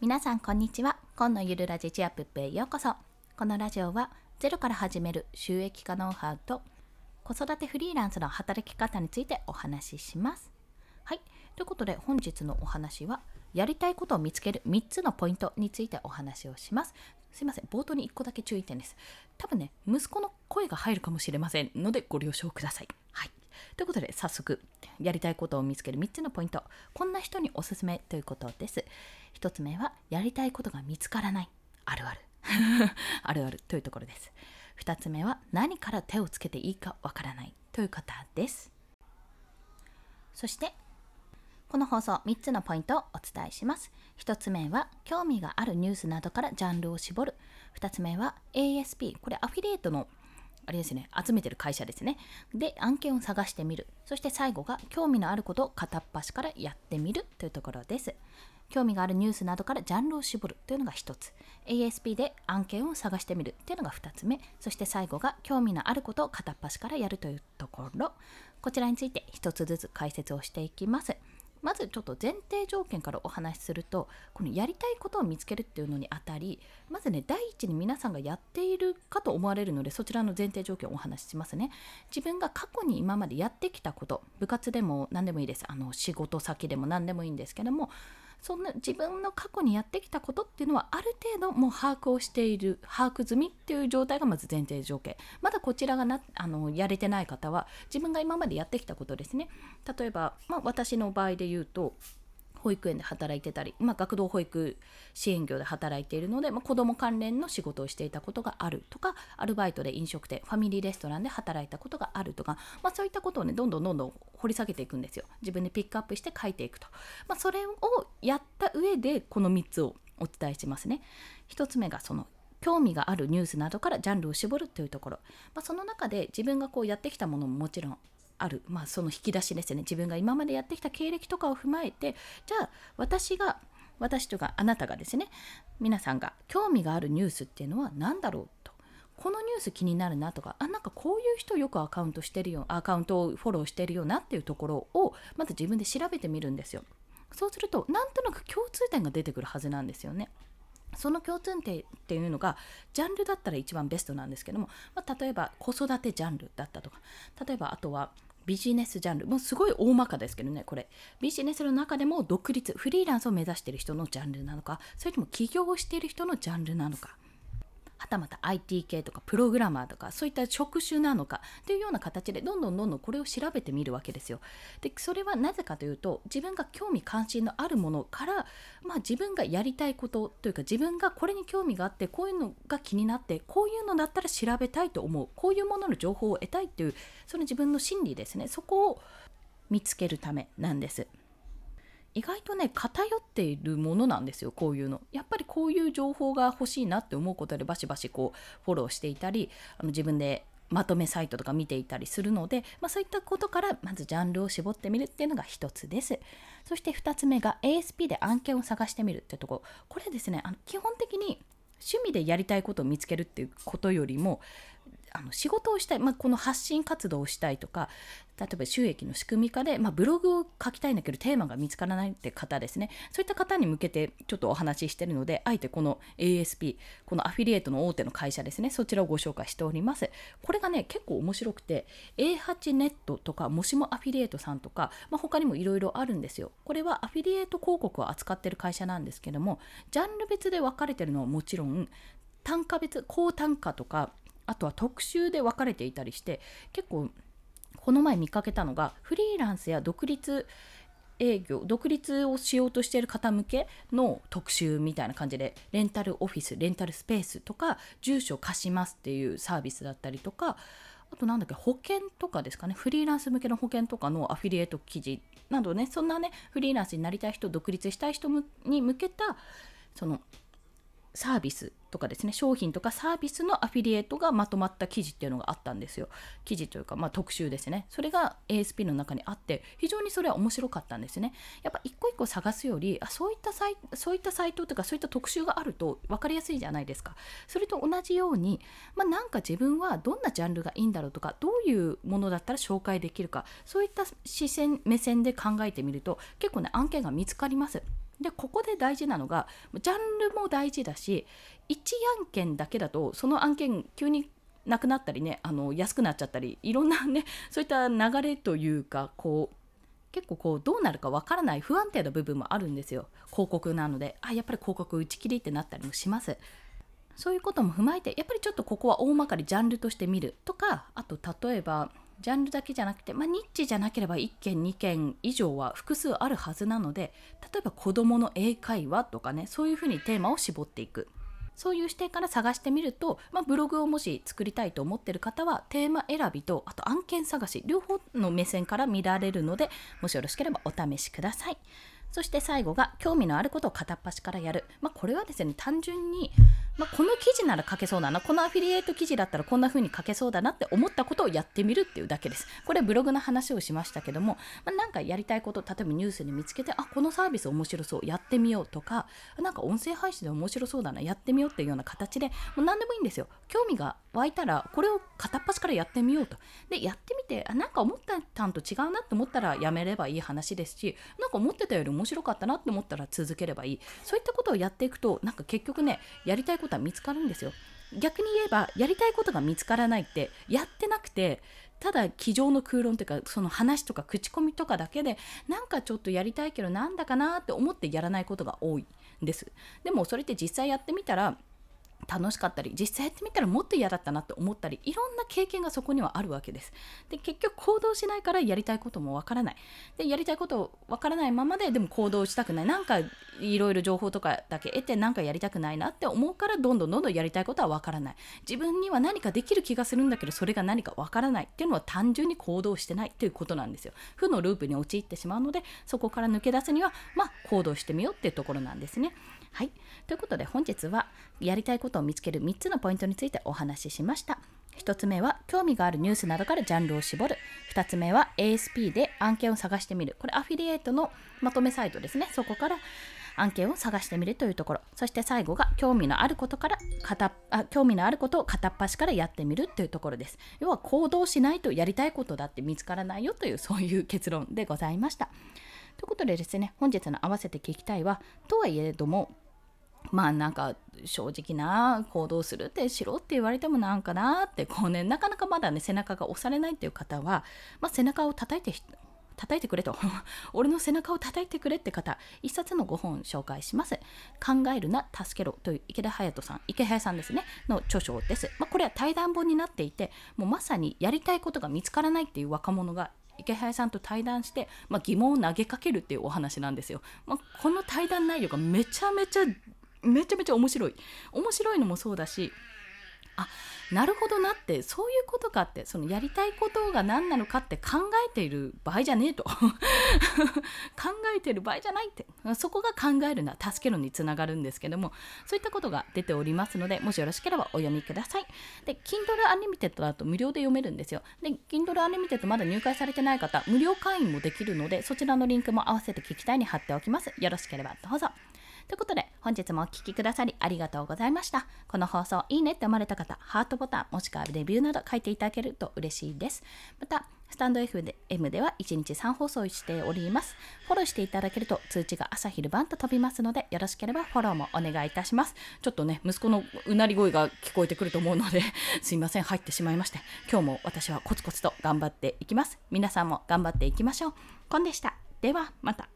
皆さんこんにちは。今のゆるラジチアップへようこそ。このラジオはゼロから始める収益化ノウハウと子育てフリーランスの働き方についてお話しします。はい。ということで本日のお話はやりたいことを見つける3つのポイントについてお話をします。すいません。冒頭に1個だけ注意点です。多分ね息子の声が入るかもしれませんのでご了承ください。はい。ということで早速やりたいことを見つける3つのポイント。こんな人におすすめということです。1つ目はやりたいことが見つからない。あるある。あるあるというところです。2つ目は何から手をつけていいかわからない。という方です。そしてこの放送3つのポイントをお伝えします。1つ目は興味があるニュースなどからジャンルを絞る。2つ目は ASP これアフィリエイトのあれですね、集めてる会社ですね。で、案件を探してみる。そして最後が、興味のあることを片っ端からやってみるというところです。興味があるニュースなどからジャンルを絞るというのが1つ。ASP で案件を探してみるというのが2つ目。そして最後が、興味のあることを片っ端からやるというところ。こちらについて1つずつ解説をしていきます。まずちょっと前提条件からお話しするとこのやりたいことを見つけるっていうのにあたりまずね第一に皆さんがやっているかと思われるのでそちらの前提条件をお話ししますね。自分が過去に今までやってきたこと部活でも何でもいいですあの仕事先でも何でもいいんですけどもそんな自分の過去にやってきたことっていうのはある程度もう把握をしている把握済みっていう状態がまず前提条件。まだこちらがなあのやれてない方は自分が今までやってきたことですね。例えば、まあ、私の場合で言うと保育園で働いてたり、まあ、学童保育支援業で働いているので、まあ、子ども関連の仕事をしていたことがあるとかアルバイトで飲食店ファミリーレストランで働いたことがあるとか、まあ、そういったことをねどんどんどんどん掘り下げていくんですよ。自分でピックアップして書いていくと、まあ、それをやった上でこの3つをお伝えしますね。1つ目がその興味があるニュースなどからジャンルを絞るというところ、まあ、その中で自分がこうやってきたものももちろんある、まあ、その引き出しですね。自分が今までやってきた経歴とかを踏まえてじゃあ私が私とかあなたがですね皆さんが興味があるニュースっていうのは何だろうと。このニュース気になるなとかあなんかこういう人よくアカウントしてるよアカウントをフォローしてるよなっていうところをまず自分で調べてみるんですよ。そうするとなんとなく共通点が出てくるはずなんですよね。その共通点っていうのがジャンルだったら一番ベストなんですけども、まあ、例えば子育てジャンルだったとか例えばあとはビジネスジャンル。もうすごい大まかですけどねこれ。ビジネスの中でも独立フリーランスを目指している人のジャンルなのかそれとも起業をしている人のジャンルなのか。はたまた IT 系とかプログラマーとかそういった職種なのかというような形でどんどんどんどんこれを調べてみるわけですよ。でそれはなぜかというと自分が興味関心のあるものから、まあ、自分がやりたいことというか自分がこれに興味があってこういうのが気になってこういうのだったら調べたいと思うこういうものの情報を得たいというその自分の心理ですねそこを見つけるためなんです。意外とね偏っているものなんですよこういうの。やっぱりこういう情報が欲しいなって思うことでバシバシこうフォローしていたりあの自分でまとめサイトとか見ていたりするので、まあ、そういったことからまずジャンルを絞ってみるっていうのが1つです。そして2つ目が ASP で案件を探してみるってとこ。これですねあの基本的に趣味でやりたいことを見つけるっていうことよりもあの仕事をしたい、まあ、この発信活動をしたいとか例えば収益の仕組み化で、まあ、ブログを書きたいんだけどテーマが見つからないって方ですね。そういった方に向けてちょっとお話ししてるのであえてこの ASP このアフィリエイトの大手の会社ですね。そちらをご紹介しております。これがね結構面白くて A8 ネットとかもしもアフィリエイトさんとか、まあ、他にもいろいろあるんですよ。これはアフィリエイト広告を扱ってる会社なんですけどもジャンル別で分かれてるのはもちろん単価別高単価とかあとは特集で分かれていたりして結構この前見かけたのがフリーランスや独立営業独立をしようとしている方向けの特集みたいな感じでレンタルオフィスレンタルスペースとか住所貸しますっていうサービスだったりとかあとなんだっけ保険とかですかねフリーランス向けの保険とかのアフィリエイト記事などねそんなねフリーランスになりたい人独立したい人に向けたそのサービスとかですね商品とかサービスのアフィリエイトがまとまった記事っていうのがあったんですよ。記事というか、まあ、特集ですね。それが ASP の中にあって非常にそれは面白かったんですね。やっぱ一個一個探すよりあそういったサイそういったサイトとかそういった特集があると分かりやすいじゃないですか。それと同じように、まあ、なんか自分はどんなジャンルがいいんだろうとかどういうものだったら紹介できるかそういった視線目線で考えてみると結構ね案件が見つかります。でここで大事なのがジャンルも大事だし1案件だけだとその案件急になくなったりねあの安くなっちゃったりいろんな ねそういった流れというかこう結構こうどうなるかわからない不安定な部分もあるんですよ。広告なのであやっぱり広告打ち切りってなったりもします。そういうことも踏まえてやっぱりちょっとここは大まかにジャンルとして見るとかあと例えばジャンルだけじゃなくて、まあ、ニッチじゃなければ1件2件以上は複数あるはずなので例えば子どもの英会話とかねそういうふうにテーマを絞っていくそういう視点から探してみると、まあ、ブログをもし作りたいと思ってる方はテーマ選びとあと案件探し両方の目線から見られるのでもしよろしければお試しください。そして最後が興味のあることを片っ端からやる。まあ、これはですね、単純に、まあ、この記事なら書けそうだな、このアフィリエイト記事だったらこんな風に書けそうだなって思ったことをやってみるっていうだけです。これブログの話をしましたけども、まあ、なんかやりたいこと、例えばニュースに見つけて、あ、このサービス面白そう、やってみようとか、なんか音声配信で面白そうだな、やってみようっていうような形で、もう何でもいいんですよ。興味が湧いたら、これを片っ端からやってみようと。で、やってみて、あ、なんか思ったんと違うなって思ったらやめればいい話ですし、なんか思ってたより面白かったなって思ったら続ければいいそういったことをやっていくとなんか結局ねやりたいことは見つかるんですよ。逆に言えばやりたいことが見つからないってやってなくてただ机上の空論というかその話とか口コミとかだけでなんかちょっとやりたいけどなんだかなって思ってやらないことが多いんです。でもそれって実際やってみたら楽しかったり実際やってみたらもっと嫌だったなって思ったりいろんな経験がそこにはあるわけです。で結局行動しないからやりたいこともわからない。でやりたいことわからないままででも行動したくない。なんかいろいろ情報とかだけ得てなんかやりたくないなって思うからどんどんどんどんやりたいことはわからない自分には何かできる気がするんだけどそれが何かわからないっていうのは単純に行動してないっていうことなんですよ負のループに陥ってしまうのでそこから抜け出すにはまあ行動してみようっていうところなんですねはいということで本日はやりたいことを見つける3つのポイントについてお話ししました。1つ目は興味があるニュースなどからジャンルを絞る。2つ目は ASP で案件を探してみる。これアフィリエイトのまとめサイトですね。そこから案件を探してみるというところ。そして最後が興味のあることから片あ興味のあることを片っ端からやってみるというところです。要は行動しないとやりたいことだって見つからないよというそういう結論でございました。ということでですね、本日の合わせて聞きたいは、とはいえども、まあなんか正直な行動するってしろって言われてもなんかなってこうねなかなかまだね背中が押されないっていう方は、まあ、背中を叩いて叩いてくれと。俺の背中を叩いてくれって方一冊の5本紹介します。考えるな助けろという池田隼人さん池早さんですねの著書です、まあ、これは対談本になっていてもうまさにやりたいことが見つからないっていう若者が池早さんと対談して、まあ、疑問を投げかけるっていうお話なんですよ、まあ、この対談内容がめちゃめちゃめちゃめちゃ面白い。面白いのもそうだしあなるほどなってそういうことかってそのやりたいことが何なのかって考えている場合じゃねえと。考えている場合じゃないって。そこが考えるな助けるにつながるんですけどもそういったことが出ておりますのでもしよろしければお読みください。で Kindle Unlimited だと無料で読めるんですよ。で Kindle Unlimited まだ入会されてない方無料会員もできるのでそちらのリンクも合わせて聞きたいに貼っておきます。よろしければどうぞ。ということで、本日もお聴きくださりありがとうございました。この放送いいねって思われた方、ハートボタン、もしくはレビューなど書いていただけると嬉しいです。また、スタンド FM では1日3放送しております。フォローしていただけると通知が朝昼晩と飛びますので、よろしければフォローもお願いいたします。ちょっとね、息子のうなり声が聞こえてくると思うので、すいません、入ってしまいまして、今日も私はコツコツと頑張っていきます。皆さんも頑張っていきましょう。コンでした。では、また。